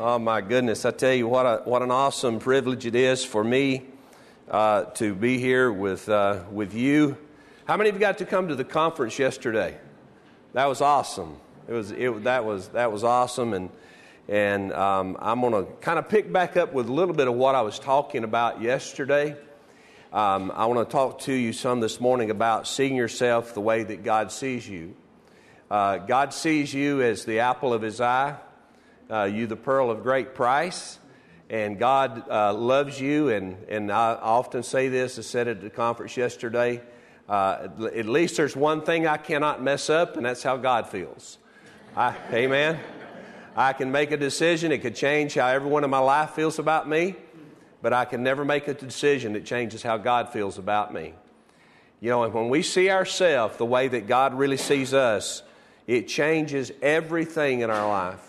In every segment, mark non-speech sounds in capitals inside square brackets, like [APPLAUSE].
Oh my goodness! I tell you what, a, what an awesome privilege it is for me uh, to be here with uh, with you. How many of you got to come to the conference yesterday? That was awesome. It was it, that was that was awesome, and and um, I'm going to kind of pick back up with a little bit of what I was talking about yesterday. Um, I want to talk to you some this morning about seeing yourself the way that God sees you. Uh, God sees you as the apple of His eye uh, you the pearl of great price. And God uh, loves you. And, and I often say this, I said at the conference yesterday. Uh, at least there's one thing I cannot mess up, and that's how God feels. I, amen. I can make a decision, it could change how everyone in my life feels about me, but I can never make a decision that changes how God feels about me. You know, and when we see ourselves the way that God really sees us, it changes everything in our life.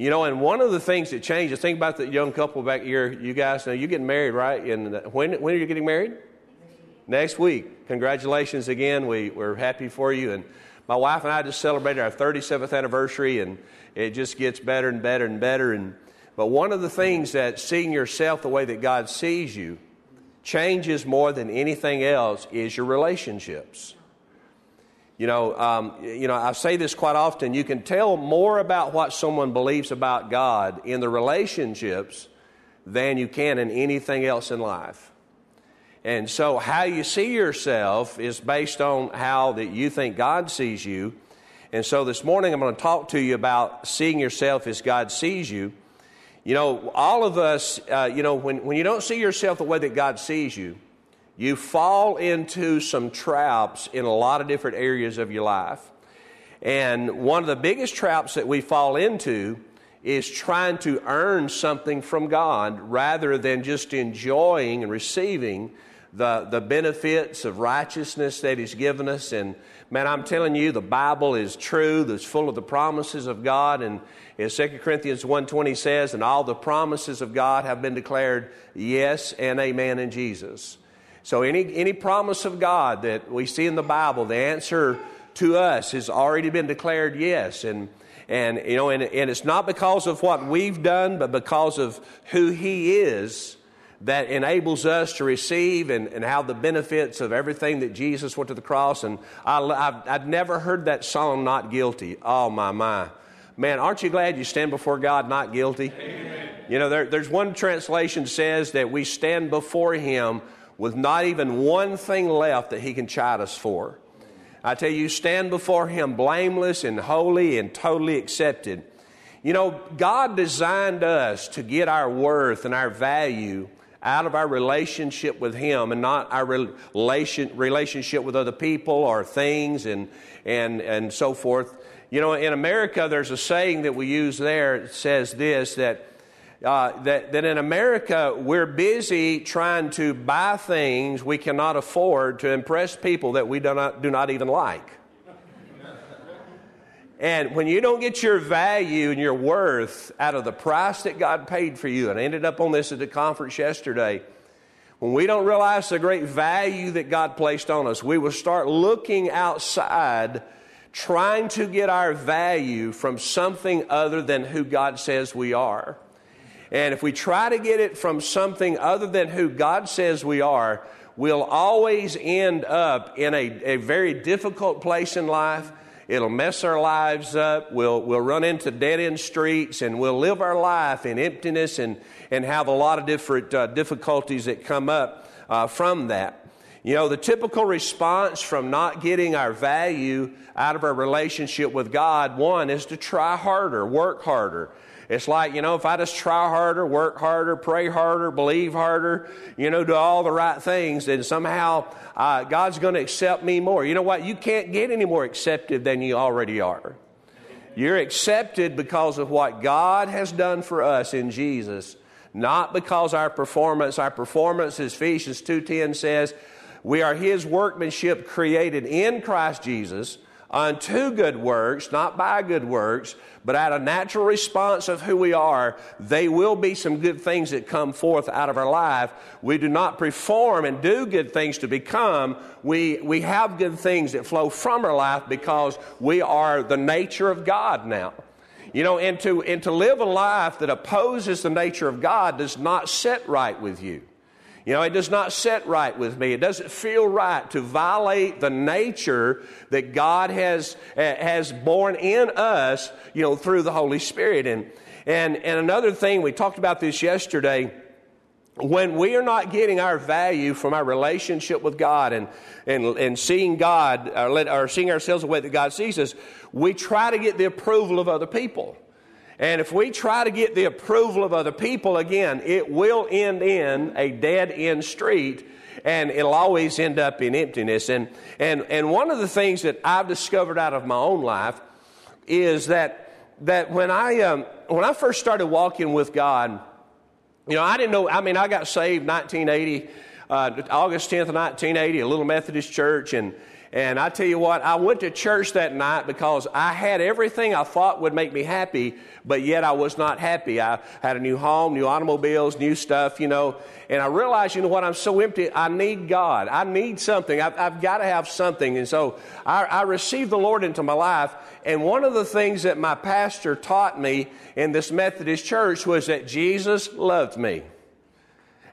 You know, and one of the things that changes, think about the young couple back here, you guys, now you're getting married, right? And uh, when, when are you getting married? Next week. Congratulations again. We, we're happy for you. And my wife and I just celebrated our 37th anniversary, and it just gets better and better and better. And, but one of the things that seeing yourself the way that God sees you changes more than anything else is your relationships. You know, um, you know, I say this quite often. You can tell more about what someone believes about God in the relationships than you can in anything else in life. And so, how you see yourself is based on how that you think God sees you. And so, this morning I'm going to talk to you about seeing yourself as God sees you. You know, all of us, uh, you know, when, when you don't see yourself the way that God sees you, you fall into some traps in a lot of different areas of your life. And one of the biggest traps that we fall into is trying to earn something from God rather than just enjoying and receiving the, the benefits of righteousness that He's given us. And man, I'm telling you, the Bible is true. It's full of the promises of God. And as 2 Corinthians 1.20 says, and all the promises of God have been declared yes and amen in Jesus. So, any, any promise of God that we see in the Bible, the answer to us has already been declared yes. And, and, you know, and, and it's not because of what we've done, but because of who He is that enables us to receive and, and have the benefits of everything that Jesus went to the cross. And I, have I've never heard that song, Not Guilty. Oh, my, my. Man, aren't you glad you stand before God not guilty? Amen. You know, there, there's one translation says that we stand before Him with not even one thing left that he can chide us for. I tell you, stand before him blameless and holy and totally accepted. You know, God designed us to get our worth and our value out of our relationship with Him and not our relation, relationship with other people or things and, and, and so forth. You know, in America, there's a saying that we use there. It says this that uh, that, that in America we're busy trying to buy things we cannot afford to impress people that we do not, do not even like. And when you don't get your value and your worth out of the price that God paid for you, and I ended up on this at the conference yesterday, when we don't realize the great value that God placed on us, we will start looking outside, trying to get our value from something other than who God says we are. And if we try to get it from something other than who God says we are, we'll always end up in a, a very difficult place in life. It'll mess our lives up. We'll, we'll run into dead end streets and we'll live our life in emptiness and, and have a lot of different uh, difficulties that come up uh, from that. You know, the typical response from not getting our value out of our relationship with God, one, is to try harder, work harder. It's like, you know, if I just try harder, work harder, pray harder, believe harder, you know, do all the right things, then somehow uh, God's going to accept me more. You know what? You can't get any more accepted than you already are. You're accepted because of what God has done for us in Jesus, not because our performance. Our performance, as Ephesians 2.10 says, we are His workmanship created in Christ Jesus unto good works, not by good works, but out of natural response of who we are, they will be some good things that come forth out of our life. We do not perform and do good things to become. We, we have good things that flow from our life because we are the nature of God now. You know, and to, and to live a life that opposes the nature of God does not sit right with you. You know, it does not sit right with me. It doesn't feel right to violate the nature that God has, eh, has born in us, you know, through the Holy Spirit. And, and, and another thing, we talked about this yesterday when we are not getting our value from our relationship with God and, and, and seeing God or, let, or seeing ourselves the way that God sees us, we try to get the approval of other people. And if we try to get the approval of other people, again, it will end in a dead end street and it'll always end up in emptiness. And, and, and one of the things that I've discovered out of my own life is that, that when, I, um, when I first started walking with God, you know, I didn't know, I mean, I got saved 1980, uh, August 10th, 1980, a little Methodist church, and, and I tell you what, I went to church that night because I had everything I thought would make me happy, but yet I was not happy. I had a new home, new automobiles, new stuff, you know, and I realized, you know what, I'm so empty. I need God. I need something. I've, I've got to have something. And so I, I received the Lord into my life, and one of the things that my pastor taught me in this Methodist church was that Jesus loved me.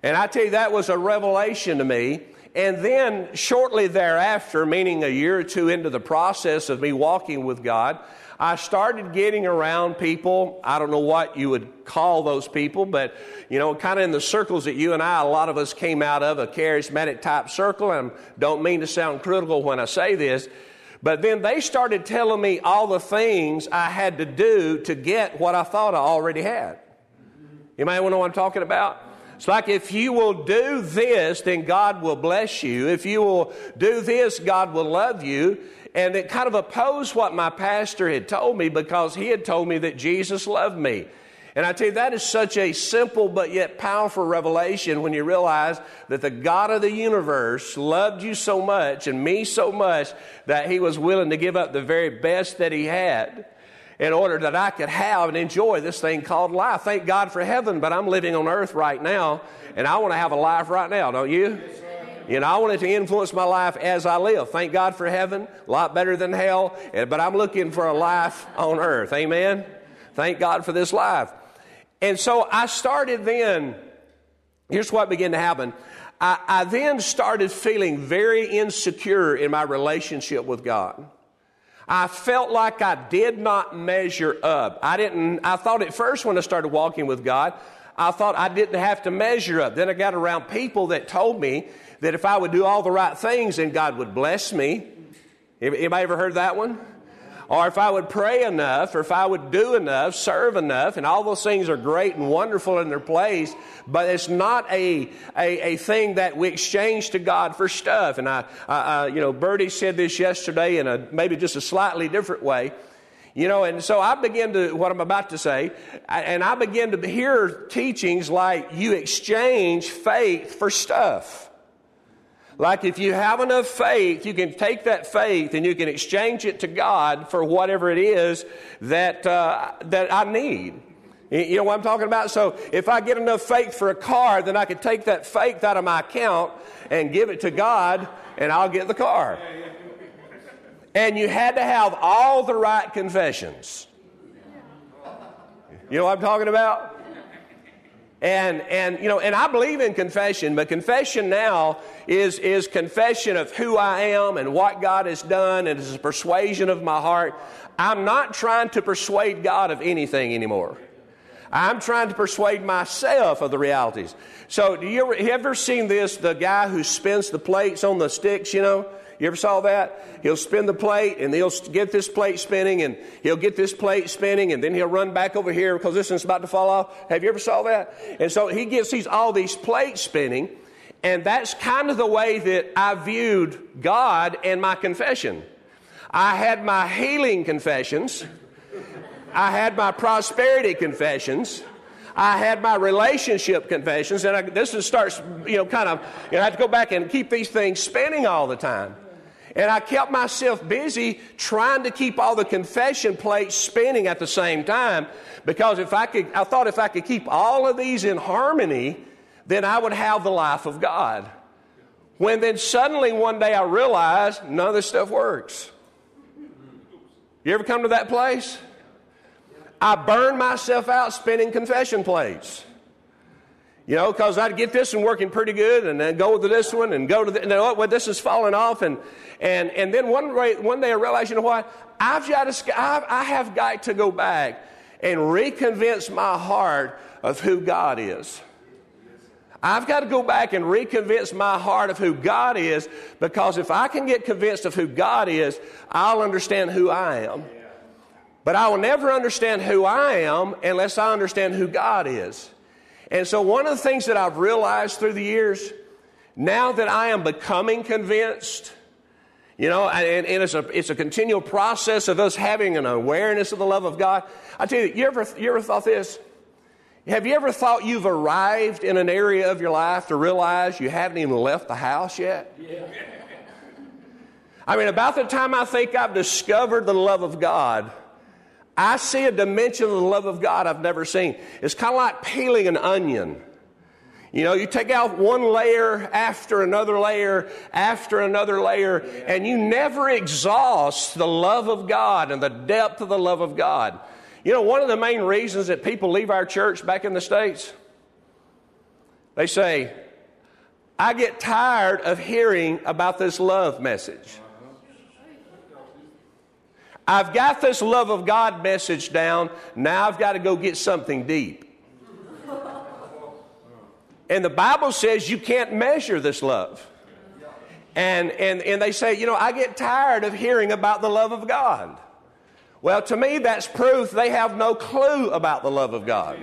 And I tell you, that was a revelation to me. And then, shortly thereafter, meaning a year or two into the process of me walking with God, I started getting around people. I don't know what you would call those people, but, you know, kind of in the circles that you and I, a lot of us came out of, a charismatic type circle. And don't mean to sound critical when I say this, but then they started telling me all the things I had to do to get what I thought I already had. You might want to know what I'm talking about? It's like if you will do this, then God will bless you. If you will do this, God will love you. And it kind of opposed what my pastor had told me because he had told me that Jesus loved me. And I tell you, that is such a simple but yet powerful revelation when you realize that the God of the universe loved you so much and me so much that he was willing to give up the very best that he had in order that I could have and enjoy this thing called life. Thank God for heaven, but I'm living on earth right now, and I want to have a life right now, don't you? You know, I want it to influence my life as I live. Thank God for heaven, a lot better than hell, eh, but I'm looking for a life on earth. Amen? Thank God for this life. And so I started then, here's what began to happen. I, I then started feeling very insecure in my relationship with God. I felt like I did not measure up. I didn't, I thought at first when I started walking with God, I thought I didn't have to measure up. Then I got around people that told me that if I would do all the right things, then God would bless me. Anybody ever heard that one? Or if I would pray enough, or if I would do enough, serve enough, and all those things are great and wonderful in their place, but it's not a, a, a thing that we exchange to God for stuff. And I, I, you know, Bertie said this yesterday in a maybe just a slightly different way. You know, and so I begin to, what I'm about to say, and I begin to hear teachings like you exchange faith for stuff. Like if you have enough faith, you can take that faith and you can exchange it to God for whatever it is that, uh, that I need. You know what I'm talking about? So if I get enough faith for a car, then I can take that faith out of my account and give it to God and I'll get the car. And you had to have all the right confessions. You know what I'm talking about? And, and, you know, and I believe in confession, but confession now is, is confession of who I am and what God has done, and it's a persuasion of my heart. I'm not trying to persuade God of anything anymore. I'm trying to persuade myself of the realities. So, do you ever, you ever seen this? The guy who spins the plates on the sticks, you know? You ever saw that? He'll spin the plate and he'll get this plate spinning and he'll get this plate spinning and then he'll run back over here because this one's about to fall off. Have you ever saw that? And so he gets these, all these plates spinning and that's kind of the way that I viewed God and my confession. I had my healing confessions. I had my prosperity confessions. I had my relationship confessions, and I, this is starts, you know, kind of, you know, I have to go back and keep these things spinning all the time. And I kept myself busy trying to keep all the confession plates spinning at the same time because if I could, I thought if I could keep all of these in harmony, then I would have the life of God. When then suddenly one day I realized none of this stuff works. You ever come to that place? I burned myself out spinning confession plates. You know, because I'd get this one working pretty good and then go to this one and go to the, and then, oh, well, this is falling off. And, and, and then one, one day I realized, you know what? I've got to, I've, I have got to go back and reconvince my heart of who God is. I've got to go back and reconvince my heart of who God is because if I can get convinced of who God is, I'll understand who I am. But I will never understand who I am unless I understand who God is. And so, one of the things that I've realized through the years, now that I am becoming convinced, you know, and, and it's, a, it's a continual process of us having an awareness of the love of God. I tell you, you ever, you ever thought this? Have you ever thought you've arrived in an area of your life to realize you haven't even left the house yet? Yeah. I mean, about the time I think I've discovered the love of God, I see a dimension of the love of God I've never seen. It's kind of like peeling an onion. You know, you take out one layer after another layer after another layer, and you never exhaust the love of God and the depth of the love of God. You know, one of the main reasons that people leave our church back in the States, they say, I get tired of hearing about this love message. I've got this love of God message down. Now I've got to go get something deep. And the Bible says you can't measure this love. And, and, and they say, you know, I get tired of hearing about the love of God. Well, to me, that's proof they have no clue about the love of God.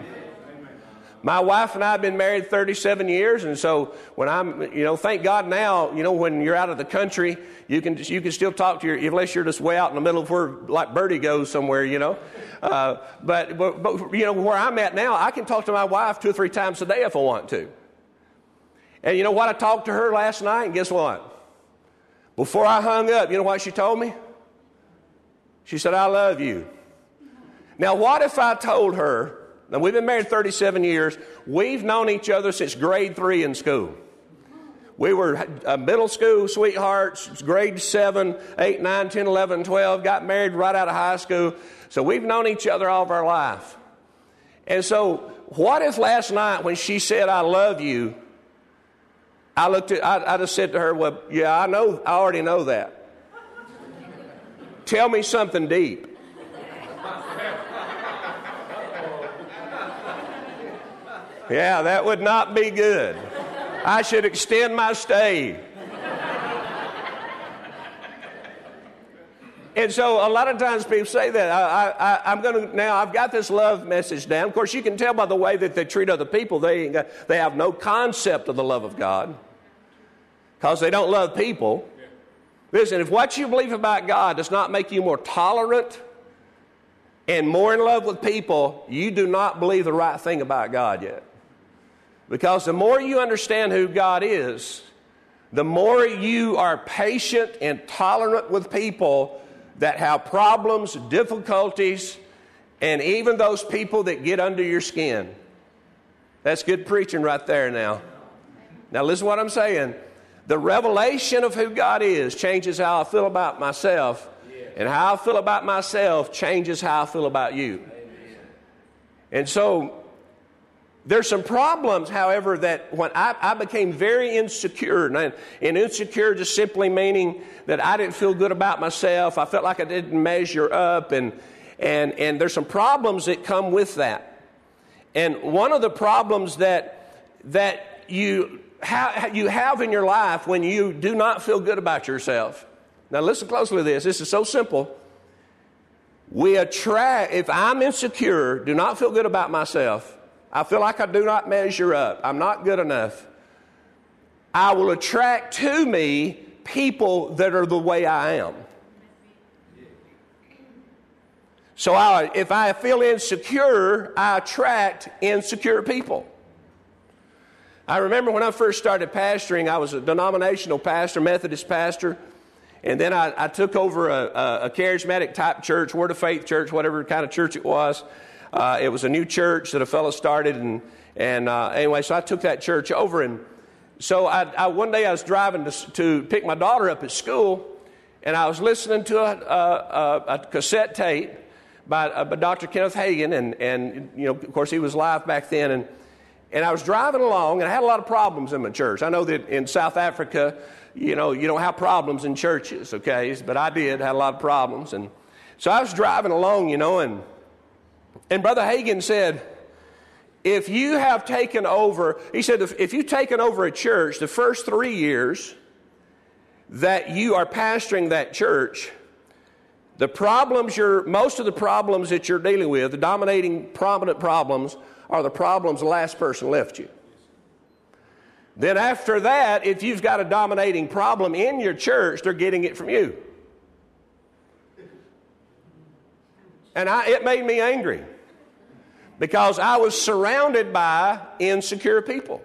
My wife and I have been married 37 years, and so when I'm, you know, thank God now, you know, when you're out of the country, you can you can still talk to your, unless you're just way out in the middle of where, like Birdie goes somewhere, you know. Uh, but, but, but, you know, where I'm at now, I can talk to my wife two or three times a day if I want to. And you know what? I talked to her last night, and guess what? Before I hung up, you know what she told me? She said, I love you. Now, what if I told her, and we've been married 37 years, we've known each other since grade three in school. We were uh, middle school sweethearts, grade 7, 8, 9, 10, 11, 12, got married right out of high school. So we've known each other all of our life. And so, what if last night when she said, I love you, I looked at, I, I just said to her, Well, yeah, I know, I already know that. Tell me something deep. Yeah, that would not be good. I should extend my stay. And so a lot of times people say that. I, am going to, now I've got this love message down. Of course, you can tell by the way that they treat other people, they, they have no concept of the love of God because they don't love people. Listen, if what you believe about God does not make you more tolerant and more in love with people, you do not believe the right thing about God yet. Because the more you understand who God is, the more you are patient and tolerant with people that have problems, difficulties, and even those people that get under your skin. That's good preaching right there now. Now, listen what I'm saying. The revelation of who God is changes how I feel about myself, and how I feel about myself changes how I feel about you. And so there's some problems, however, that when I, I became very insecure, and, and, insecure just simply meaning that I didn't feel good about myself. I felt like I didn't measure up, and, and, and there's some problems that come with that. And one of the problems that, that you ha- you have in your life when you do not feel good about yourself. Now, listen closely to this. This is so simple. We attract, if I'm insecure, do not feel good about myself, I feel like I do not measure up, I'm not good enough, I will attract to me people that are the way I am. So I, if I feel insecure, I attract insecure people. I remember when I first started pastoring, I was a denominational pastor, Methodist pastor, and then I, I took over a, a, a, charismatic type church, Word of Faith church, whatever kind of church it was. Uh, it was a new church that a fellow started, and, and uh, anyway, so I took that church over. And so I, I one day I was driving to, to, pick my daughter up at school, and I was listening to a, a cassette tape by, uh, by Dr. Kenneth Hagin, and, and, you know, of course, he was alive back then. And, and I was driving along, and I had a lot of problems in my church. I know that in South Africa, you know, you don't have problems in churches, okay? But I did, had a lot of problems. And so I was driving along, you know, and, and Brother Hagin said, if you have taken over, he said, if, if you've taken over a church the first three years that you are pastoring that church, the problems you're, most of the problems that you're dealing with, the dominating prominent problems, are the problems the last person left you. Then after that, if you've got a dominating problem in your church, they're getting it from you. And I, it made me angry because I was surrounded by insecure people.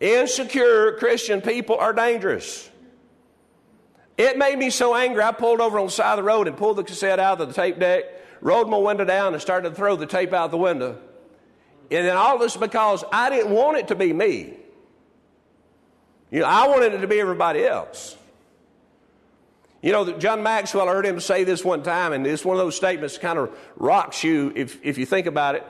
Insecure Christian people are dangerous. It made me so angry, I pulled over on the side of the road and pulled the cassette out of the tape deck, rolled my window down, and started to throw the tape out the window. And then all this because I didn't want it to be me. You know, I wanted it to be everybody else. You know, John Maxwell, I heard him say this one time, and it's one of those statements that kind of rocks you if, if you think about it.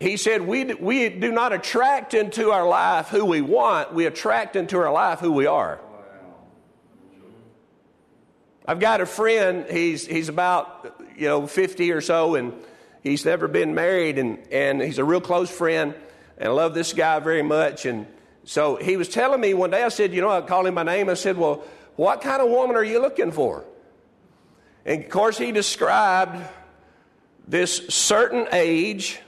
He said, we, we do not attract into our life who we want, we attract into our life who we are. I've got a friend, he's, he's about, you know, 50 or so, and he's never been married, and, and he's a real close friend, and I love this guy very much. And so he was telling me one day, I said, you know, I called him by name. I said, well, what kind of woman are you looking for? And of course, he described this certain age,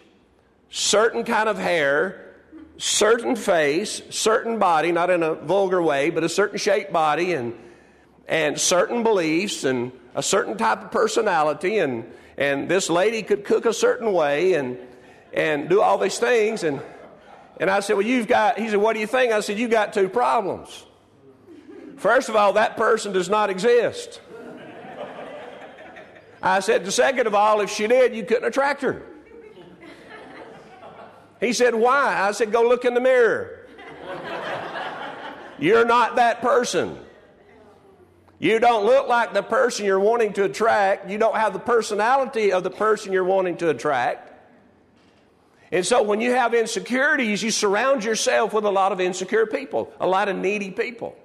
certain kind of hair, certain face, certain body, not in a vulgar way, but a certain shaped body, and and certain beliefs and a certain type of personality and and this lady could cook a certain way and and do all these things and and I said, Well, you've got he said, What do you think? I said, You've got two problems. First of all, that person does not exist. I said, the second of all, if she did, you couldn't attract her. He said, Why? I said, Go look in the mirror. You're not that person. You don't look like the person you're wanting to attract. You don't have the personality of the person you're wanting to attract. And so when you have insecurities, you surround yourself with a lot of insecure people, a lot of needy people.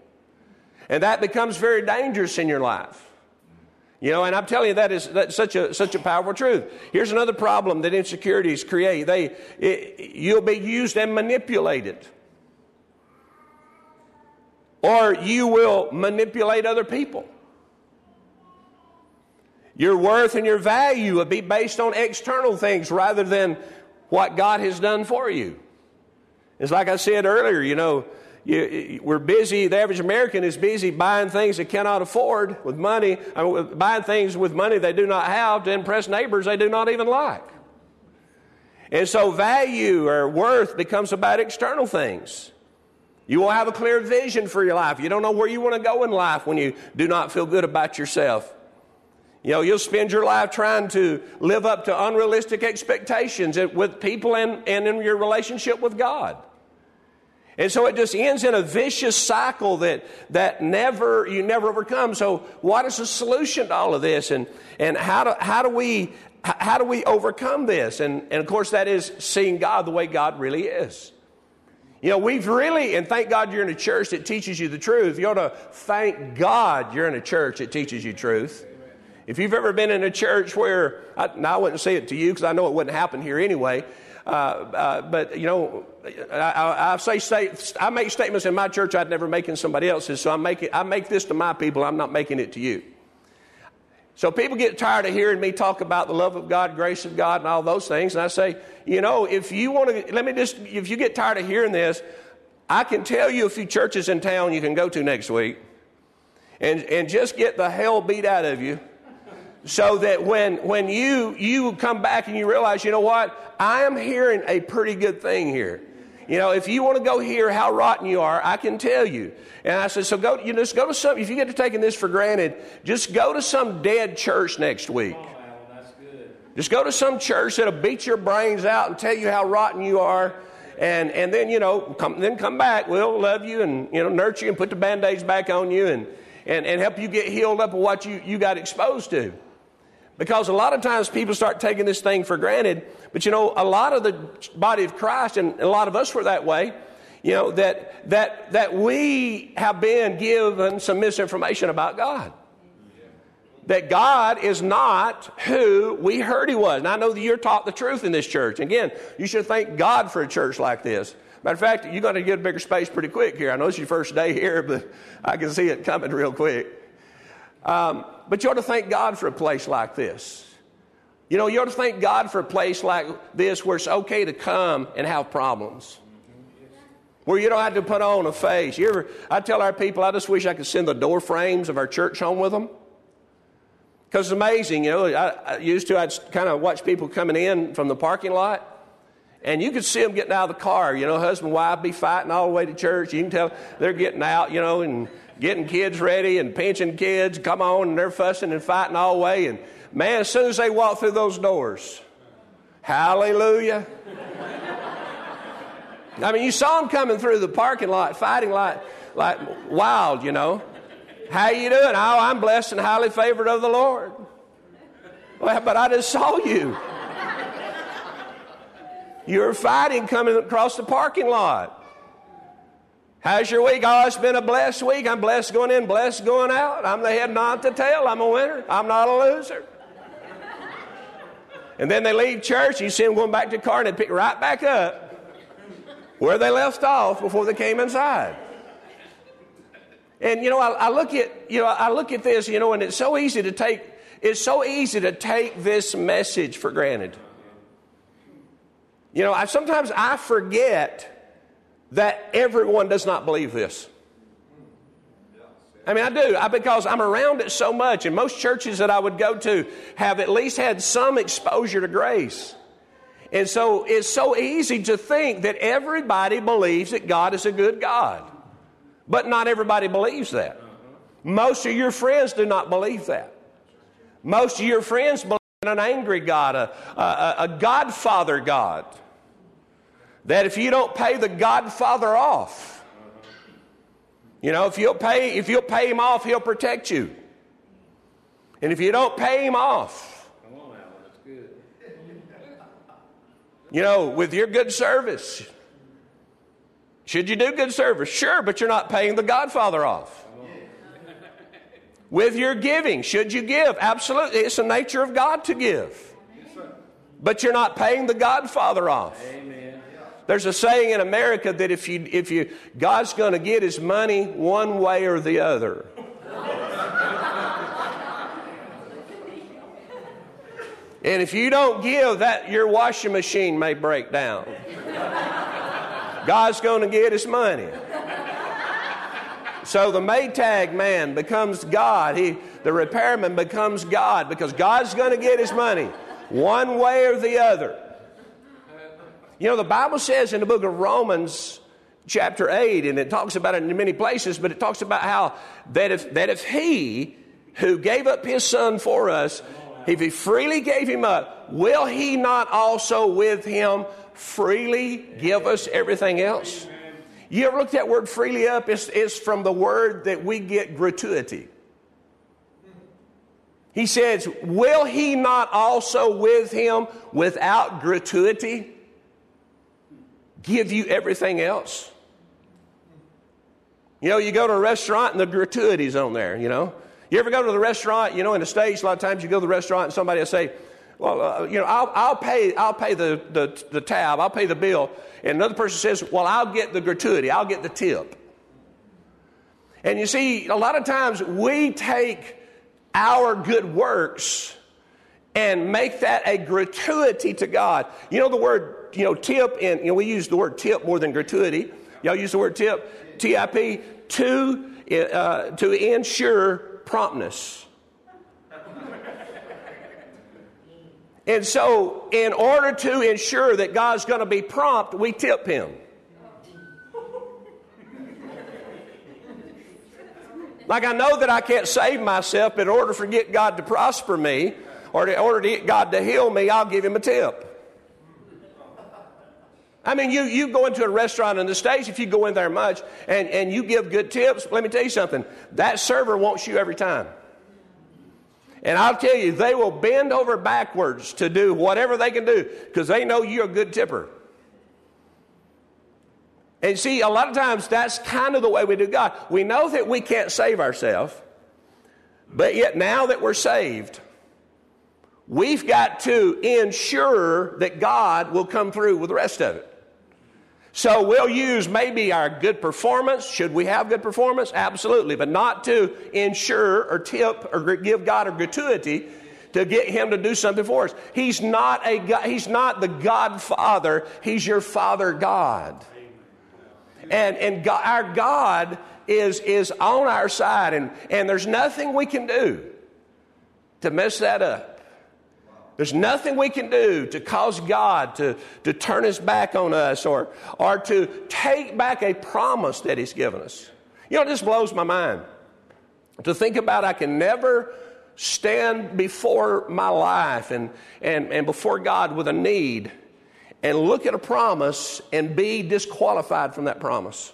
And that becomes very dangerous in your life. You know, and I'm telling you that is that's such a such a powerful truth. Here's another problem that insecurities create. They it, you'll be used and manipulated or you will manipulate other people. Your worth and your value will be based on external things rather than what God has done for you. It's like I said earlier, you know, you, we're busy, the average American is busy buying things they cannot afford with money, I mean, buying things with money they do not have to impress neighbors they do not even like. And so value or worth becomes about external things. You will have a clear vision for your life. You don't know where you want to go in life when you do not feel good about yourself. You know, you'll spend your life trying to live up to unrealistic expectations with people and, and in your relationship with God. And so it just ends in a vicious cycle that, that never, you never overcome. So what is the solution to all of this? And, and how, do, how, do we, how do we overcome this? And, and of course, that is seeing God the way God really is. You know, we've really, and thank God you're in a church that teaches you the truth. You ought to thank God you're in a church that teaches you truth. If you've ever been in a church where, I, now I wouldn't say it to you because I know it wouldn't happen here anyway, uh, uh, but you know, I, I, say state, I make statements in my church I'd never make in somebody else's, so I make, it, I make this to my people, I'm not making it to you. So people get tired of hearing me talk about the love of God, grace of God, and all those things. And I say, you know, if you want to, let me just, if you get tired of hearing this, I can tell you a few churches in town you can go to next week and, and just get the hell beat out of you so that when, when you, you come back and you realize, you know what, I am hearing a pretty good thing here. You know, if you want to go hear how rotten you are, I can tell you. And I said, so go, you just go to some, if you get to taking this for granted, just go to some dead church next week. Oh, just go to some church that'll beat your brains out and tell you how rotten you are. And, and then, you know, come, then come back. We'll love you and, you know, nurture you and put the band aids back on you and, and, and help you get healed up of what you, you got exposed to. Because a lot of times people start taking this thing for granted. But you know, a lot of the body of Christ, and a lot of us were that way, you know, that, that, that we have been given some misinformation about God. That God is not who we heard He was. And I know that you're taught the truth in this church. Again, you should thank God for a church like this. Matter of fact, you're going to get a bigger space pretty quick here. I know it's your first day here, but I can see it coming real quick. Um, but you ought to thank God for a place like this. You know, you ought to thank God for a place like this where it's okay to come and have problems. Where you don't have to put on a face. You ever, I tell our people, I just wish I could send the door frames of our church home with them. Because it's amazing, you know. I, I used to, I'd kind of watch people coming in from the parking lot, and you could see them getting out of the car. You know, husband wife be fighting all the way to church. You can tell they're getting out, you know, and getting kids ready and pinching kids. Come on, and they're fussing and fighting all the way. And man, as soon as they walk through those doors, hallelujah. I mean, you saw them coming through the parking lot, fighting like, like wild, you know. How you doing? Oh, I'm blessed and highly favored of the Lord. Well, but I just saw you. You're fighting coming across the parking lot. How's your week? Oh, it's been a blessed week. I'm blessed going in, blessed going out. I'm the head, not the tail. I'm a winner. I'm not a loser. And then they leave church, you see them going back to the car, and they pick right back up where they left off before they came inside. And you know, I, I, look at you know, I look at this, you know, and it's so easy to take it's so easy to take this message for granted. You know, I sometimes I forget that everyone does not believe this. I mean, I do, I, because I'm around it so much, and most churches that I would go to have at least had some exposure to grace. And so it's so easy to think that everybody believes that God is a good God. But not everybody believes that. Most of your friends do not believe that. Most of your friends believe in an angry God, a, a, a Godfather God that if you don't pay the Godfather off, you know, if you'll pay, if you'll pay him off, he'll protect you. And if you don't pay him off, you know, with your good service, should you do good service? Sure, but you're not paying the Godfather off. With your giving, should you give? Absolutely. It's the nature of God to give. But you're not paying the Godfather off. Amen. There's a saying in America that if you, if you, God's going to get his money one way or the other. and if you don't give, that your washing machine may break down. God's going to get his money. So the Maytag man becomes God. He, the repairman becomes God because God's going to get his money one way or the other. You know, the Bible says in the book of Romans, chapter 8, and it talks about it in many places, but it talks about how that if, that if He who gave up His Son for us, if He freely gave Him up, will He not also with Him freely give us everything else? You ever looked that word freely up? It's, it's from the word that we get gratuity. He says, Will he not also with him without gratuity give you everything else. You know, you go to a restaurant and the gratuities on there, you know. You ever go to the restaurant, you know, in the States, a lot of times you go to the restaurant and somebody will say, well, uh, you know, I'll, I'll, pay, I'll pay the, the, the tab, I'll pay the bill. And another person says, well, I'll get the gratuity, I'll get the tip. And you see, a lot of times we take our good works and make that a gratuity to God. You know the word you know, tip, and you know, we use the word tip more than gratuity. Y'all use the word tip, T-I-P, to, uh, to ensure promptness. and so, in order to ensure that God's going to be prompt, we tip Him. Like I know that I can't save myself, but in order for get God to prosper me, or in order to get God to heal me, I'll give Him a tip. I mean, you, you go into a restaurant in the States, if you go in there much and, and you give good tips, let me tell you something, that server wants you every time. And I'll tell you, they will bend over backwards to do whatever they can do because they know you're a good tipper. And see, a lot of times that's kind of the way we do God. We know that we can't save ourselves, but yet now that we're saved, we've got to ensure that God will come through with the rest of it. So we'll use maybe our good performance. Should we have good performance? Absolutely, but not to ensure or tip or give God a gratuity to get him to do something for us. He's not a God, he's not the Godfather, he's your Father God. And and God, our God is is on our side and and there's nothing we can do to mess that up. There's nothing we can do to cause God to, to turn his back on us or, or to take back a promise that he's given us. You know, this blows my mind. To think about I can never stand before my life and, and, and before God with a need and look at a promise and be disqualified from that promise.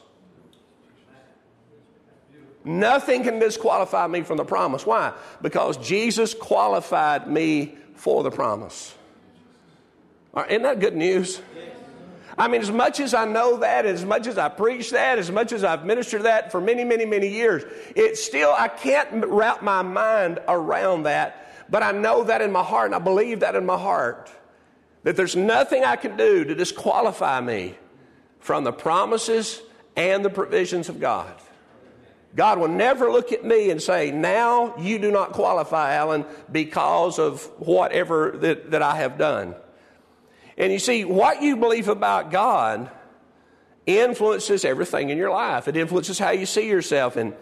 Nothing can disqualify me from the promise. Why? Because Jesus qualified me for the promise. Right, isn't that good news? I mean, as much as I know that, as much as I preach that, as much as I've ministered that for many, many, many years, it's still, I can't wrap my mind around that, but I know that in my heart, and I believe that in my heart, that there's nothing I can do to disqualify me from the promises and the provisions of God. God will never look at me and say, Now you do not qualify, Alan, because of whatever that, that I have done. And you see, what you believe about God influences everything in your life. It influences how you see yourself. And,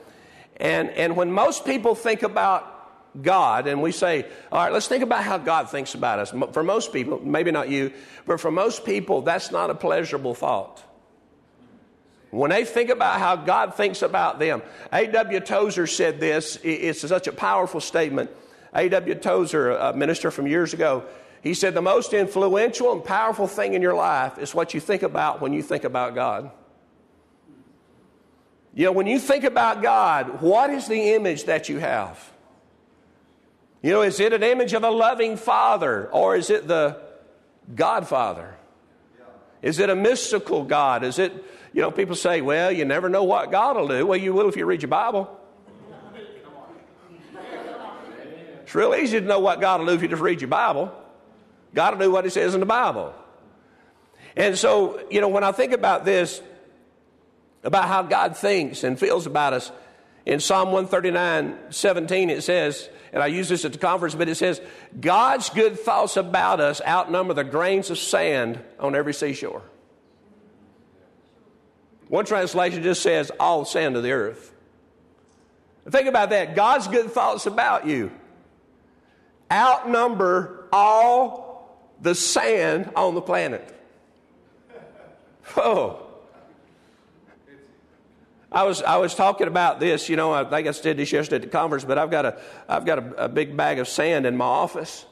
and, and when most people think about God and we say, all right, let's think about how God thinks about us. For most people, maybe not you, but for most people, that's not a pleasurable thought. When they think about how God thinks about them, A.W. Tozer said this. It's such a powerful statement. A.W. Tozer, a minister from years ago, he said, The most influential and powerful thing in your life is what you think about when you think about God. You know, when you think about God, what is the image that you have? You know, is it an image of a loving father or is it the Godfather? Is it a mystical God? Is it you know, people say, well, you never know what God will do. Well, you will if you read your Bible. It's real easy to know what God will do if you just read your Bible. God will do what He says in the Bible. And so, you know, when I think about this, about how God thinks and feels about us, in Psalm 139 17, it says, and I use this at the conference, but it says, God's good thoughts about us outnumber the grains of sand on every seashore. One translation just says, all sand of the earth. Think about that. God's good thoughts about you outnumber all the sand on the planet. [LAUGHS] Oh. I was, I was talking about this, you know, I think I said this yesterday at the conference, but I've got a, I've got a, a big bag of sand in my office.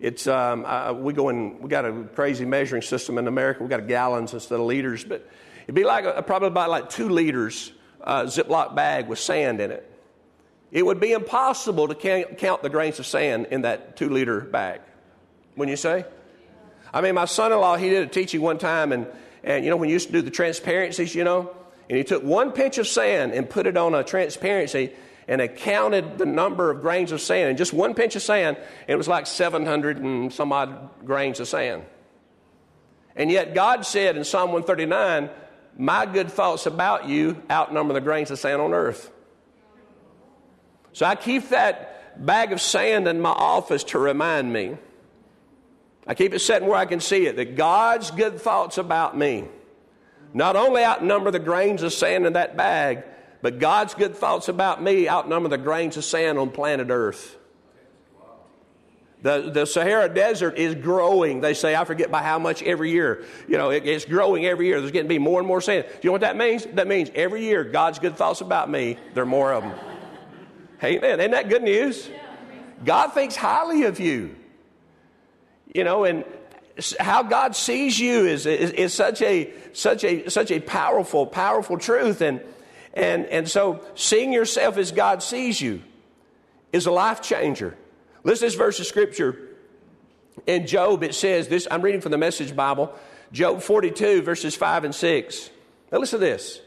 It's, um, I, we go in, we got a crazy measuring system in America. We got gallons instead of liters, but It'd be like a, probably about like two liters uh, Ziploc bag with sand in it. It would be impossible to count, count the grains of sand in that two liter bag. When you say? I mean, my son in law, he did a teaching one time, and, and you know, when you used to do the transparencies, you know, and he took one pinch of sand and put it on a transparency and it counted the number of grains of sand. And just one pinch of sand, it was like 700 and some odd grains of sand. And yet God said in Psalm 139, my good thoughts about you outnumber the grains of sand on earth. So I keep that bag of sand in my office to remind me. I keep it sitting where I can see it that God's good thoughts about me not only outnumber the grains of sand in that bag, but God's good thoughts about me outnumber the grains of sand on planet Earth. The, the Sahara Desert is growing. They say, I forget by how much every year. You know, it, it's growing every year. There's getting to be more and more sand. Do you know what that means? That means every year God's good thoughts about me, there are more of them. Amen. Isn't that good news? God thinks highly of you. You know, and how God sees you is, is, is, such, a, such, a, such a powerful, powerful truth. And, and, and so seeing yourself as God sees you is a life changer. Listen to this verse of scripture. In Job, it says this I'm reading from the Message Bible, Job 42, verses 5 and 6. Now, listen to this.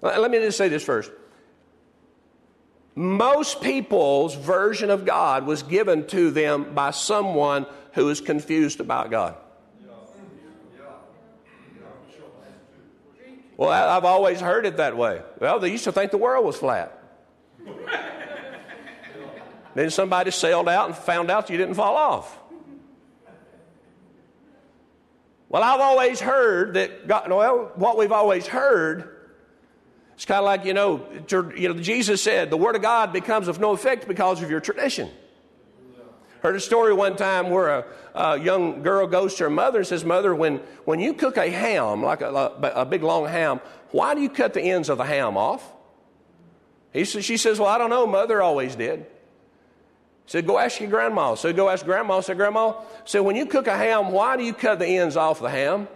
Let me just say this first. Most people's version of God was given to them by someone who is confused about God. Well, I've always heard it that way. Well, they used to think the world was flat. then somebody sailed out and found out you didn't fall off. Well, I've always heard that God, well, what we've always heard, it's kind of like, you know, you know, Jesus said, the Word of God becomes of no effect because of your tradition. Heard a story one time where a, a, young girl goes to her mother and says, Mother, when, when you cook a ham, like a, a, big long ham, why do you cut the ends of the ham off? He she says, Well, I don't know. Mother always did. He said, Go ask your grandma. So go ask grandma. Said, Grandma, said, When you cook a ham, why do you cut the ends off the ham?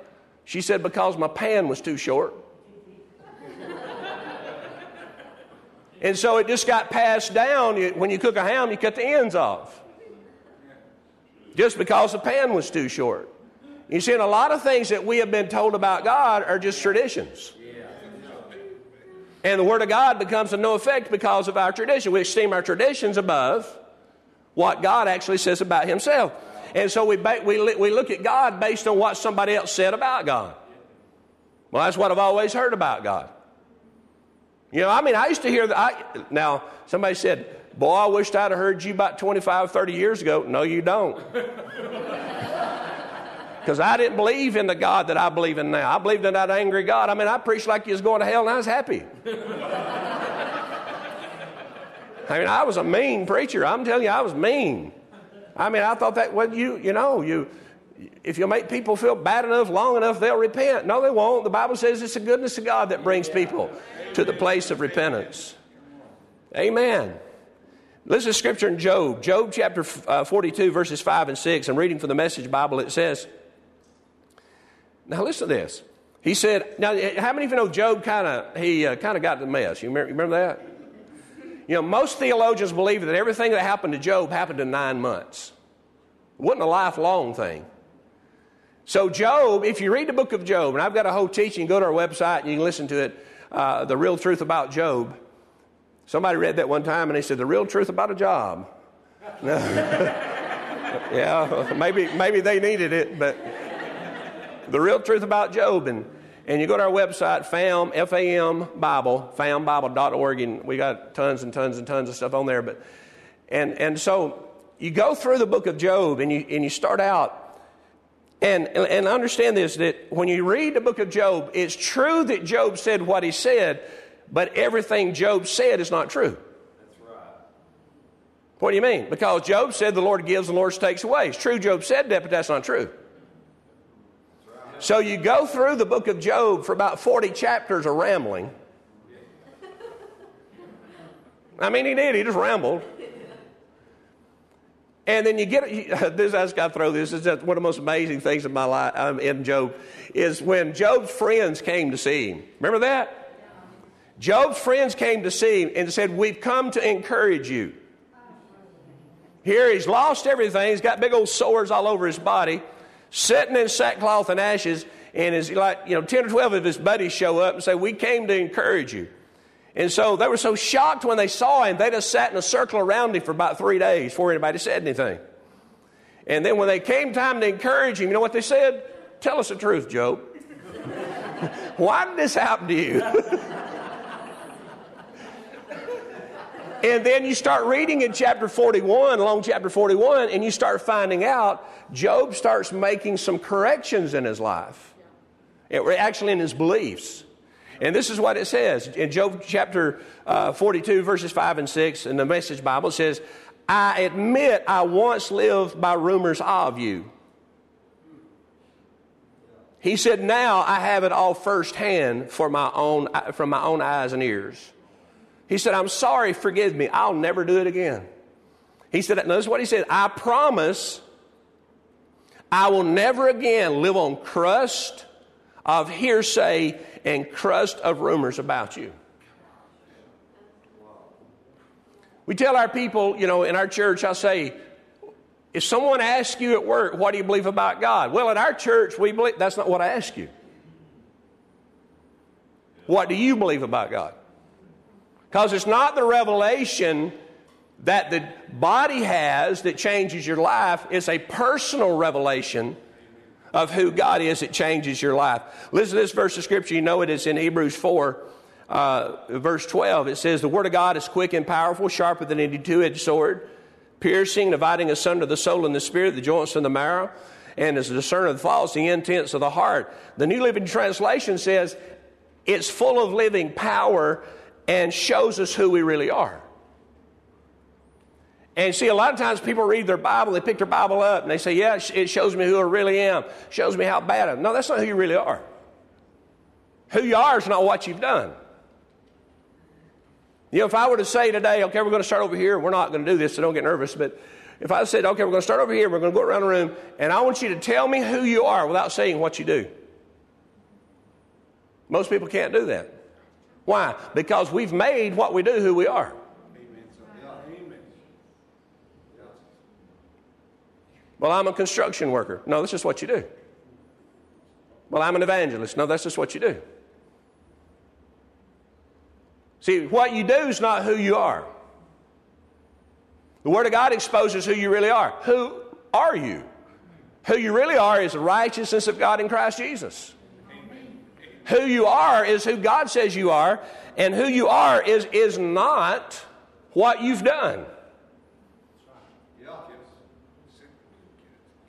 She said, Because my pan was too short. and so it just got passed down. When you cook a ham, you cut the ends off just because the pan was too short. You see, and a lot of things that we have been told about God are just traditions. And the Word of God becomes of no effect because of our tradition. We esteem our traditions above what God actually says about Himself. And so we, we, we look at God based on what somebody else said about God. Well, that's what I've always heard about God. You know, I mean, I used to hear that. I, now, somebody said, Boy, I wished I'd have heard you about 25, 30 years ago. No, you don't. [LAUGHS] Because I didn't believe in the God that I believe in now. I believed in that angry God. I mean, I preached like you was going to hell and I was happy. [LAUGHS] I mean, I was a mean preacher. I'm telling you, I was mean. I mean, I thought that, well, you, you know, you, if you make people feel bad enough long enough, they'll repent. No, they won't. The Bible says it's the goodness of God that brings people to the place of repentance. Amen. Listen to scripture in Job, Job chapter uh, 42, verses 5 and 6. I'm reading from the Message Bible. It says, Now listen to this. He said, Now, how many of you know Job kind of he uh, kind of got the mess? You remember, remember that? You know, most theologians believe that everything that happened to Job happened in nine months. It wasn't a lifelong thing. So, Job, if you read the book of Job, and I've got a whole teaching, go to our website and you can listen to it, uh, The Real Truth About Job. Somebody read that one time and they said, The real truth about a job. [LAUGHS] yeah, maybe, maybe they needed it, but the real truth about Job. And, and you go to our website, FAM, F-A-M Bible, fambible.org, and we got tons and tons and tons of stuff on there. But, and, and so you go through the book of Job and you, and you start out and, and understand this that when you read the book of Job, it's true that Job said what he said, but everything Job said is not true. That's right. What do you mean? Because Job said the Lord gives, and the Lord takes away. It's true, Job said that, but that's not true. So you go through the book of Job for about 40 chapters of rambling. I mean, he did, he just rambled. And then you get [LAUGHS] this. I just got to throw this. Is one of the most amazing things in my life um, in Job is when Job's friends came to see him. Remember that? Job's friends came to see him and said, We've come to encourage you. Here he's lost everything. He's got big old sores all over his body, sitting in sackcloth and ashes. And his, like, you know, 10 or 12 of his buddies show up and say, We came to encourage you. And so they were so shocked when they saw him, they just sat in a circle around him for about three days before anybody said anything. And then when they came time to encourage him, you know what they said? Tell us the truth, Job. [LAUGHS] Why did this happen to you? [LAUGHS] And then you start reading in chapter 41, along chapter 41, and you start finding out Job starts making some corrections in his life, actually in his beliefs. And this is what it says in Job chapter uh, 42, verses 5 and 6 in the Message Bible. It says, I admit I once lived by rumors of you. He said, Now I have it all firsthand for my own, from my own eyes and ears. He said, I'm sorry, forgive me. I'll never do it again. He said, notice what he said. I promise I will never again live on crust of hearsay and crust of rumors about you. We tell our people, you know, in our church, I say, If someone asks you at work, what do you believe about God? Well, at our church, we believe that's not what I ask you. What do you believe about God? Because it's not the revelation that the body has that changes your life, it's a personal revelation of who God is that changes your life. Listen to this verse of scripture. You know it is in Hebrews 4, uh, verse 12. It says, The word of God is quick and powerful, sharper than any two edged sword piercing, dividing asunder the soul and the spirit, the joints and the marrow, and is a discerner of the thoughts, the intents of the heart. The New Living Translation says it's full of living power and shows us who we really are. And see, a lot of times people read their Bible, they pick their Bible up, and they say, Yeah, it shows me who I really am, shows me how bad I am. No, that's not who you really are. Who you are is not what you've done. You know, if I were to say today, okay, we're going to start over here, we're not going to do this, so don't get nervous, but if I said, okay, we're going to start over here, we're going to go around the room, and I want you to tell me who you are without saying what you do. Most people can't do that. Why? Because we've made what we do who we are. Well, I'm a construction worker. No, that's just what you do. Well, I'm an evangelist. No, that's just what you do. See, what you do is not who you are. The Word of God exposes who you really are. Who are you? Who you really are is the righteousness of God in Christ Jesus. Who you are is who God says you are, and who you are is, is not what you've done.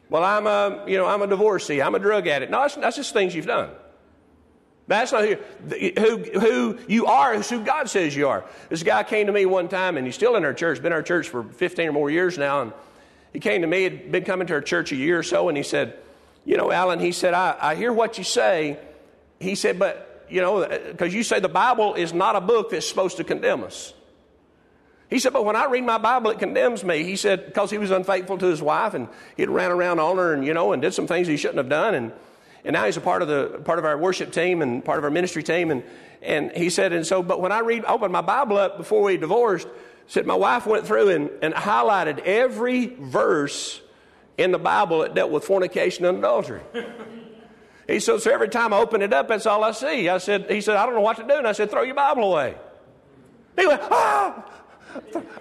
Well, I'm a, you know, I'm a divorcee. I'm a drug addict. No, that's, that's just things you've done. That's not who, who, who you are, is who God says you are. This guy came to me one time, and he's still in our church, been in our church for 15 or more years now. And he came to me, had been coming to our church a year or so, and he said, You know, Alan, he said, I, I hear what you say. He said, But, you know, uh, because you say the Bible is not a book that's supposed to condemn us. He said, But when I read my Bible, it condemns me. He said, Because he was unfaithful to his wife, and he'd ran around on her, and, you know, and did some things he shouldn't have done. And, and now he's a part of the part of our worship team and part of our ministry team. And and he said, and so, but when I read, opened my Bible up before we divorced, said my wife went through and, and highlighted every verse in the Bible that dealt with fornication and adultery. [LAUGHS] he said, so every time I open it up, that's all I see. I said, he said, I don't know what to do. And I said, throw your Bible away. He went, ah,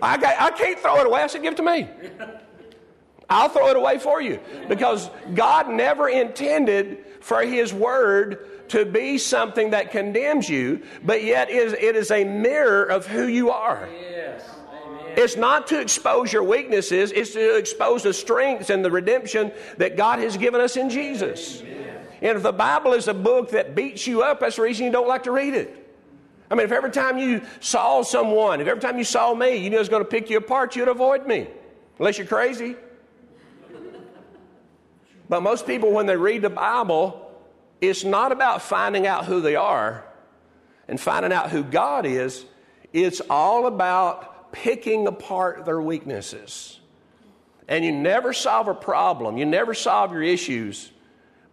I, got, I can't throw it away. I said, give it to me. I'll throw it away for you because God never intended for His Word to be something that condemns you, but yet is, it is a mirror of who you are. Yes. It's not to expose your weaknesses, it's to expose the strengths and the redemption that God has given us in Jesus. Amen. And if the Bible is a book that beats you up, that's the reason you don't like to read it. I mean, if every time you saw someone, if every time you saw me, you knew I was going to pick you apart, you'd avoid me. Unless you're crazy. But most people, when they read the Bible, it's not about finding out who they are and finding out who God is. It's all about picking apart their weaknesses. And you never solve a problem, you never solve your issues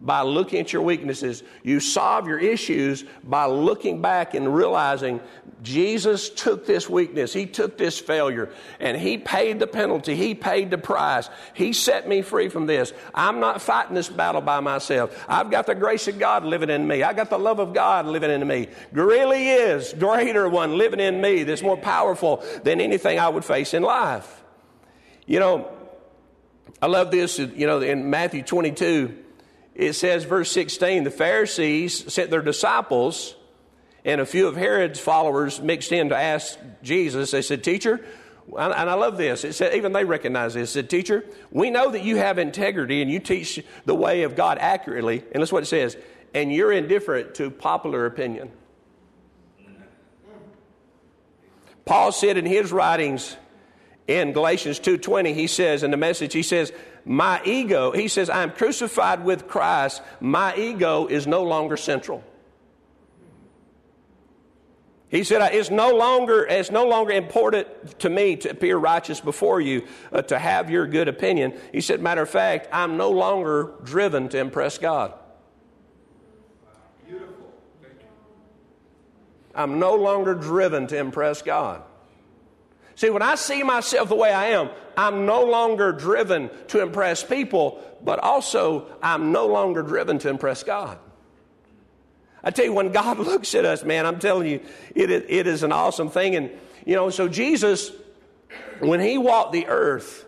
by looking at your weaknesses. You solve your issues by looking back and realizing Jesus took this weakness, He took this failure, and He paid the penalty. He paid the price. He set me free from this. I'm not fighting this battle by myself. I've got the grace of God living in me. I've got the love of God living in me. Really is greater one living in me that's more powerful than anything I would face in life. You know, I love this, you know, in Matthew 22 it says, verse 16, the Pharisees sent their disciples and a few of Herod's followers mixed in to ask Jesus. They said, Teacher, and I love this. It said, even they recognize this. It said, Teacher, we know that you have integrity and you teach the way of God accurately. And that's what it says. And you're indifferent to popular opinion. Paul said in his writings in Galatians 2:20, he says in the message, he says, my ego, he says, I'm crucified with Christ. My ego is no longer central. He said, it's no longer, it's no longer important to me to appear righteous before you, uh, to have your good opinion. He said, matter of fact, I'm no longer driven to impress God. Beautiful. I'm no longer driven to impress God. See, when I see myself the way I am, I'm no longer driven to impress people, but also I'm no longer driven to impress God. I tell you, when God [LAUGHS] looks at us, man, I'm telling you, it is, it is an awesome thing. And, you know, so Jesus, when he walked the earth,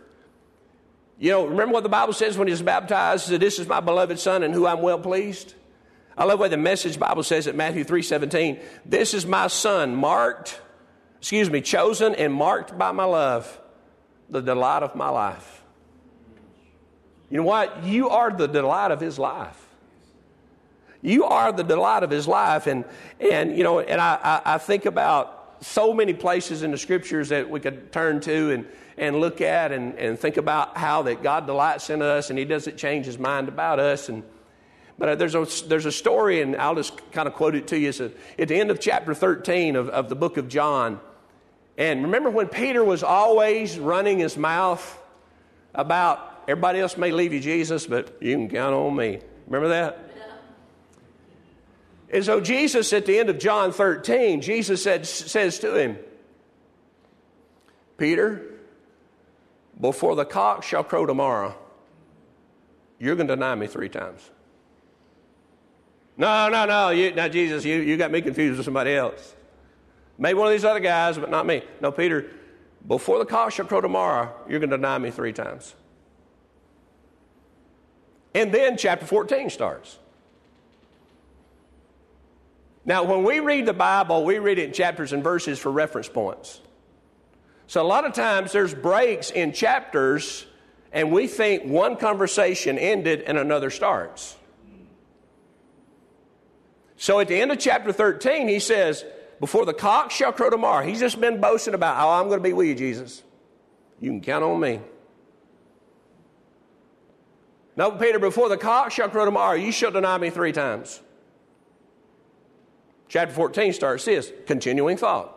you know, remember what the Bible says when he was baptized? This is my beloved Son in who I'm well pleased? I love what the message Bible says at Matthew 3:17. This is my son, marked, excuse me, chosen and marked by my love, the delight of my life. You know what? You are the delight of his life. You are the delight of his life. And, and you know, and I, I, I think about so many places in the scriptures that we could turn to and, and look at and, and think about how that God delights in us and he doesn't change his mind about us. And, but uh, there's a, there's a story, and I'll just kind of quote it to you. It's a, at the end of chapter 13 of, of the book of John. And remember when Peter was always running his mouth about everybody else may leave you Jesus, but you can count on me. Remember that? And so Jesus, at the end of John 13, Jesus said, says to him, Peter, before the cock shall crow tomorrow, you're going to deny me three times. No, no, no. You, now, Jesus, you, you got me confused with somebody else. Maybe one of these other guys, but not me. No, Peter, before the cock shall crow tomorrow, you're going to deny me three times. And then chapter 14 starts. Now, when we read the Bible, we read it in chapters and verses for reference points. So, a lot of times there's breaks in chapters, and we think one conversation ended and another starts. So, at the end of chapter 13, he says, Before the cock shall crow tomorrow, he's just been boasting about, Oh, I'm going to be with you, Jesus. You can count on me. No, Peter, before the cock shall crow tomorrow, you shall deny me three times. Chapter 14 starts this continuing thought.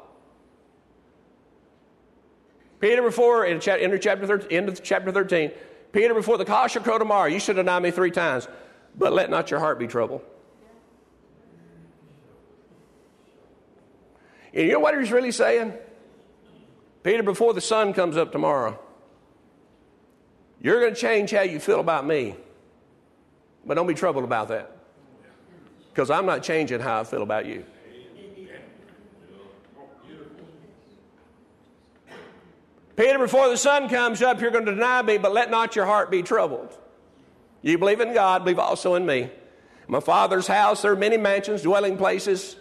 Peter, before, in chapter, chapter 13, end of chapter 13, Peter, before the cock shall crow tomorrow, you should deny me three times, but let not your heart be troubled. And you know what he's really saying? Peter, before the sun comes up tomorrow, you're going to change how you feel about me, but don't be troubled about that because I'm not changing how I feel about you. Peter, before the sun comes up, you're going to deny me, but let not your heart be troubled. You believe in God, believe also in me. My Father's house, there are many mansions, dwelling places.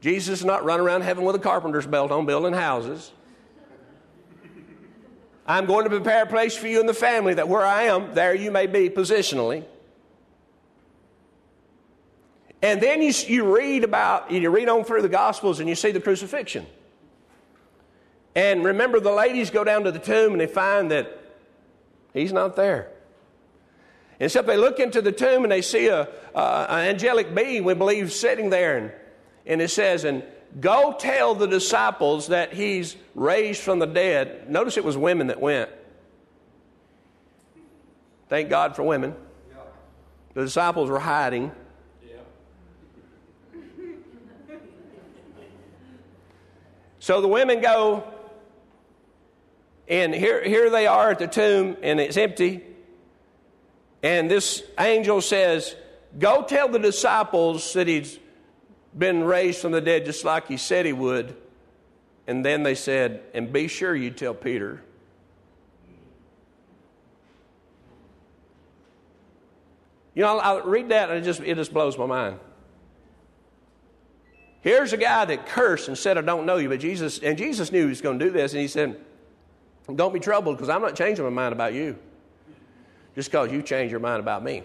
Jesus is not running around heaven with a carpenter's belt on building houses. I'm going to prepare a place for you in the family that where I am, there you may be positionally. And then you, you read about, you read on through the Gospels and you see the crucifixion. And remember, the ladies go down to the tomb and they find that he's not there. And so they look into the tomb and they see a, an angelic being, we believe, sitting there. And, and it says, and go tell the disciples that he's raised from the dead. Notice it was women that went. Thank God for women. The disciples were hiding. So the women go, and here, here they are at the tomb, and it's empty. And this angel says, Go tell the disciples that he's been raised from the dead just like he said he would. And then they said, And be sure you tell Peter. You know, I read that and it just, it just blows my mind. Here's a guy that cursed and said, I don't know you, but Jesus, and Jesus knew he was going to do this, and he said, Don't be troubled because I'm not changing my mind about you just because you changed your mind about me.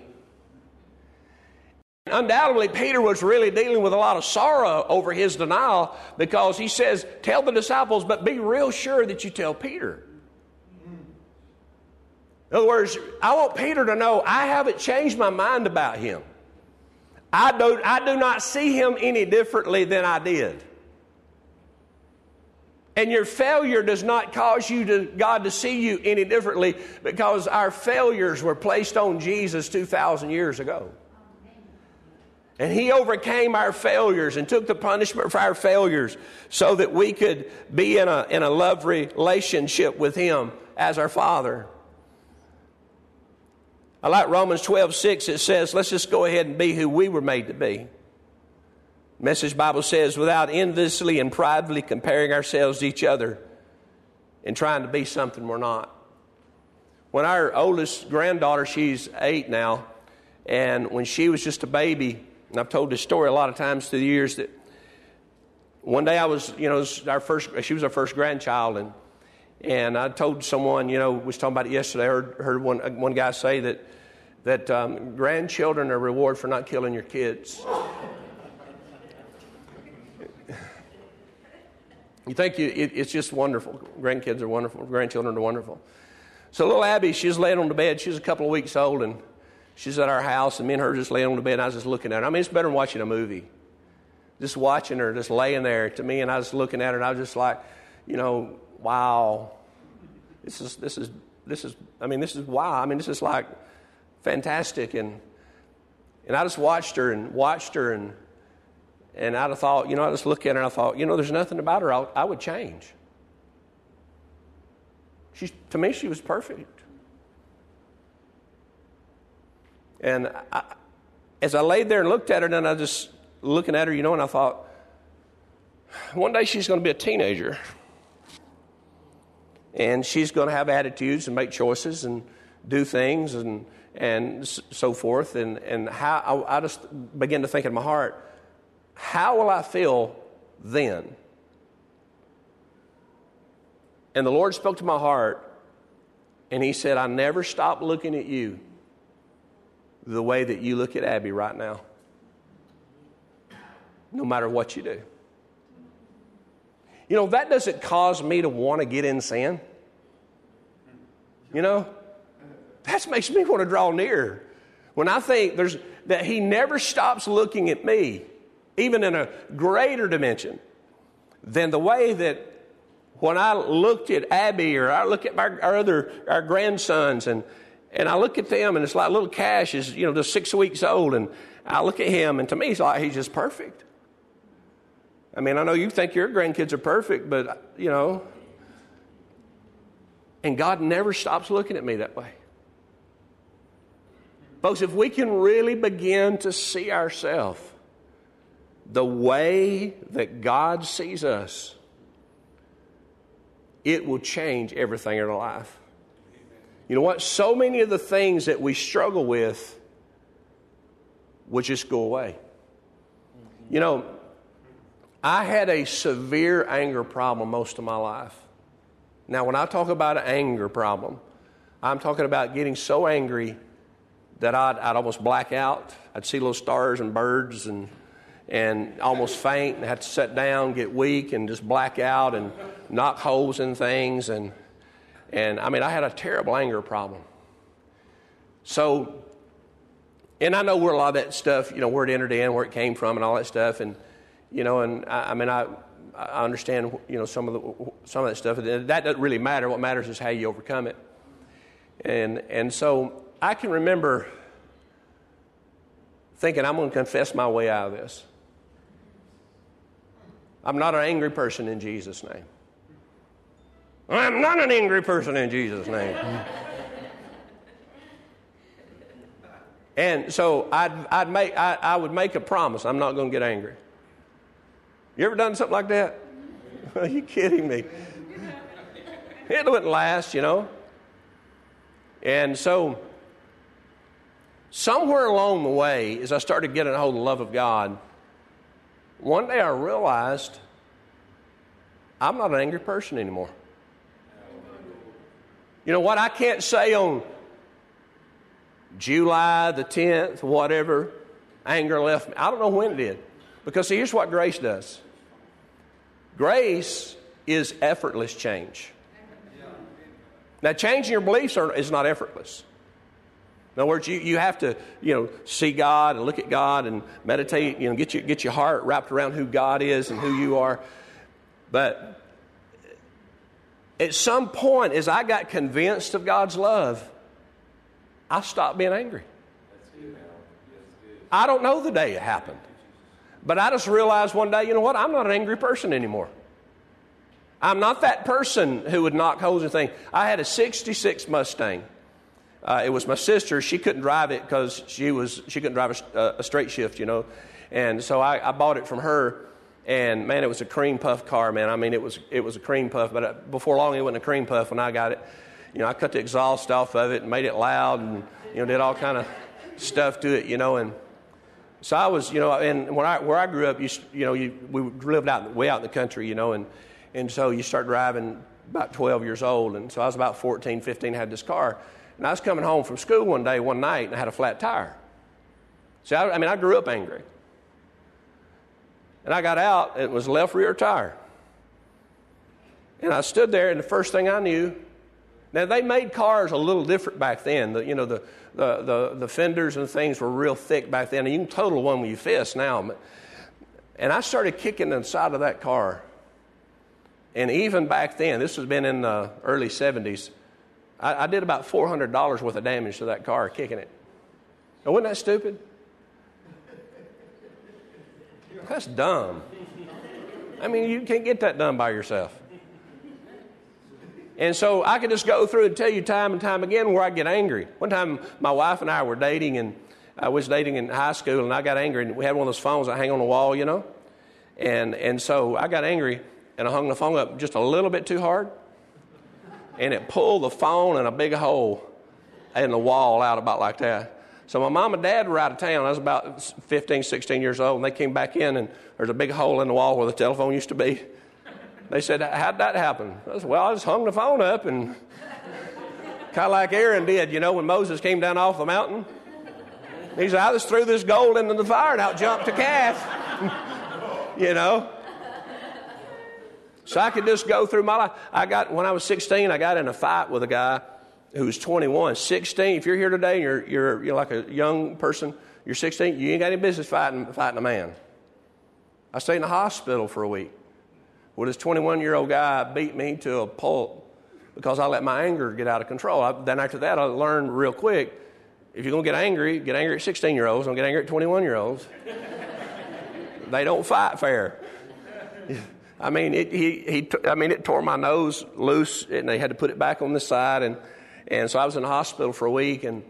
Undoubtedly, Peter was really dealing with a lot of sorrow over his denial because he says, Tell the disciples, but be real sure that you tell Peter. In other words, I want Peter to know I haven't changed my mind about him. I do, I do not see him any differently than I did. And your failure does not cause you to, God to see you any differently because our failures were placed on Jesus 2,000 years ago. And he overcame our failures and took the punishment for our failures so that we could be in a, in a love relationship with him as our Father. I like Romans 12, 6. It says, let's just go ahead and be who we were made to be. Message Bible says, without enviously and privately comparing ourselves to each other and trying to be something we're not. When our oldest granddaughter, she's eight now, and when she was just a baby, and I've told this story a lot of times through the years that one day I was, you know, our first, she was our first grandchild, and and I told someone, you know, was talking about it yesterday. I heard, heard one one guy say that that um, grandchildren are a reward for not killing your kids. you think you, it, it's just wonderful. Grandkids are wonderful. Grandchildren are wonderful. So little Abby, she's laying on the bed. She's a couple of weeks old, and She's at our house, and me and her just laying on the bed, and I was just looking at her. I mean, it's better than watching a movie. Just watching her, just laying there to me, and I was looking at her, and I was just like, you know, wow. This is, this is, this is, I mean, this is wow. I mean, this is like fantastic. And, and I just watched her and watched her, and, and I'd have thought, you know, I just look at her, and I thought, you know, there's nothing about her I, I would change. She, to me, she was perfect. And I, as I laid there and looked at her, and I just looking at her, you know, and I thought, one day she's going to be a teenager. And she's going to have attitudes and make choices and do things and, and so forth. And, and how I, I just began to think in my heart, how will I feel then? And the Lord spoke to my heart, and He said, I never stop looking at you the way that you look at Abby right now, no matter what you do. You know, that doesn't cause me to want to get in sin. You know, that makes me want to draw near. When I think there's that he never stops looking at me, even in a greater dimension, than the way that when I looked at Abby or I look at our, our other our grandsons and and I look at them, and it's like little Cash is, you know, just six weeks old, and I look at him, and to me, he's like he's just perfect. I mean, I know you think your grandkids are perfect, but, you know, and God never stops looking at me that way. Folks, if we can really begin to see ourselves the way that God sees us, it will change everything in our life. You know what? So many of the things that we struggle with would just go away. You know, I had a severe anger problem most of my life. Now, when I talk about an anger problem, I'm talking about getting so angry that I'd, I'd almost black out. I'd see little stars and birds and, and almost faint and have to sit down, get weak, and just black out and knock holes in things. And and I mean, I had a terrible anger problem. So, and I know where a lot of that stuff, you know, where it entered in, where it came from, and all that stuff. And, you know, and I, I mean, I, I understand, you know, some of, the, some of that stuff. That doesn't really matter. What matters is how you overcome it. And, and so I can remember thinking, I'm going to confess my way out of this. I'm not an angry person in Jesus' name. I'm not an angry person in Jesus' name. and so I'd, I'd make, I, I would make a promise I'm not going to get angry. You ever done something like that? [LAUGHS] Are you kidding me? It wouldn't last, you know. And so, somewhere along the way, as I started getting a hold of the love of God, one day I realized I'm not an angry person anymore. You know what? I can't say on July the 10th, whatever, anger left me. I don't know when it did. Because see, here's what grace does grace is effortless change. Now, changing your beliefs are, is not effortless. In other words, you, you have to, you know, see God and look at God and meditate, you know, get, your get your heart wrapped around who God is and who you are. But at some point, as I got convinced of God's love, I stopped being angry. I don't know the day it happened. But I just realized one day, you know what? I'm not an angry person anymore. I'm not that person who would knock holes in things. I had a 66 Mustang. Uh, it was my sister. She couldn't drive it because she was she couldn't drive a, a, straight shift, you know. And so I, I, bought it from her. And man, it was a cream puff car, man. I mean, it was it was a cream puff. But uh, before long, it wasn't a cream puff when I got it. You know, I cut the exhaust off of it and made it loud, and you know, did all kind of stuff to it, you know. And so I was, you know, and when I where I grew up, you you know, you, we lived out way out in the country, you know, and and so you start driving about 12 years old, and so I was about 14, 15, had this car, and I was coming home from school one day, one night, and I had a flat tire. See, I, I mean, I grew up angry. And I got out, it was left rear tire. And I stood there, and the first thing I knew, now they made cars a little different back then. The, you know, the, the, the, the fenders and things were real thick back then, and you can total one with your fist now. And I started kicking the side of that car. And even back then, this has been in the early 70s, I, I did about $400 worth of damage to that car kicking it. Now, wasn't that stupid? That's dumb. I mean, you can't get that done by yourself. And so I could just go through and tell you time and time again where I get angry. One time, my wife and I were dating, and I was dating in high school, and I got angry, and we had one of those phones that hang on the wall, you know. And and so I got angry, and I hung the phone up just a little bit too hard, and it pulled the phone in a big hole in the wall out about like that. So my mom and dad were out of town. I was about 15, 16 years old, and they came back in, and there's a big hole in the wall where the telephone used to be. They said, How'd that happen? I said, Well, I just hung the phone up, and kind of like Aaron did, you know, when Moses came down off the mountain. He said, I just threw this gold into the fire and out jumped a calf. [LAUGHS] you know? So I could just go through my life. I got, when I was 16, I got in a fight with a guy who's 21. 16, if you're here today you're, you're, you're like a young person, you're 16, you ain't got any business fighting, fighting a man. I stayed in the hospital for a week. Well, this 21 year old guy beat me to a pulp because I let my anger get out of control. I, then after that, I learned real quick if you're going to get angry, get angry at 16 year olds, don't get angry at 21 year olds. [LAUGHS] they don't fight fair. [LAUGHS] I mean, it, he, he, I mean, it tore my nose loose, and they had to put it back on the side. And, and so I was in the hospital for a week, and,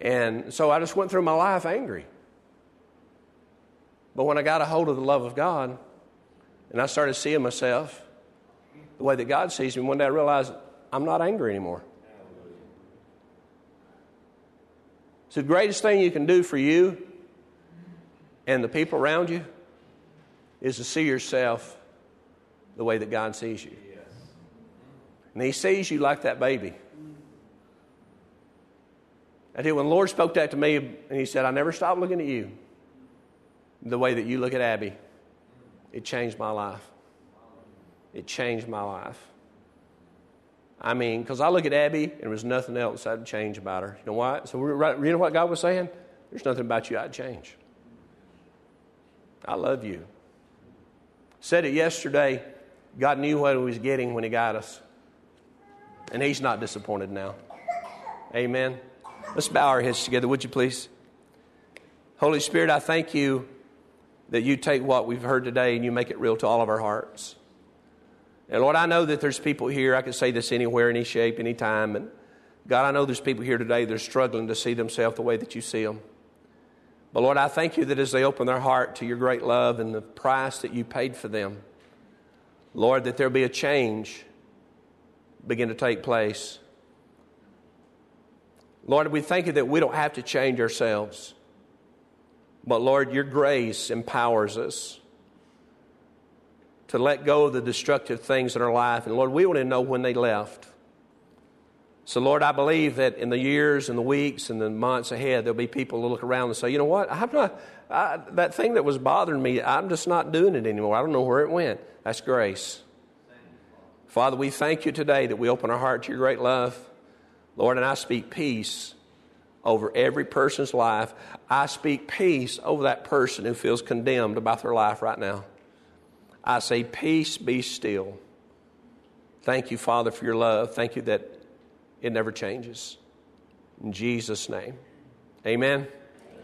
and so I just went through my life angry. But when I got a hold of the love of God, and I started seeing myself the way that God sees me, one day I realized I'm not angry anymore. So, the greatest thing you can do for you and the people around you is to see yourself the way that God sees you. And He sees you like that baby. Tell when the Lord spoke that to me, and He said, I never stopped looking at you the way that you look at Abby, it changed my life. It changed my life. I mean, because I look at Abby and there was nothing else I'd change about her. You know why? So, right, you know what God was saying? There's nothing about you I'd change. I love you. Said it yesterday. God knew what He was getting when He got us. And He's not disappointed now. Amen. Let's bow our heads together, would you please? Holy Spirit, I thank you that you take what we've heard today and you make it real to all of our hearts. And Lord, I know that there's people here, I could say this anywhere, any shape, any time. And God, I know there's people here today that are struggling to see themselves the way that you see them. But Lord, I thank you that as they open their heart to your great love and the price that you paid for them, Lord, that there'll be a change begin to take place. Lord, we thank you that we don't have to change ourselves. But Lord, your grace empowers us to let go of the destructive things in our life. And Lord, we want to know when they left. So, Lord, I believe that in the years and the weeks and the months ahead, there'll be people who look around and say, you know what? I'm not, I, that thing that was bothering me, I'm just not doing it anymore. I don't know where it went. That's grace. Father, we thank you today that we open our heart to your great love. Lord, and I speak peace over every person's life. I speak peace over that person who feels condemned about their life right now. I say, Peace be still. Thank you, Father, for your love. Thank you that it never changes. In Jesus' name, amen.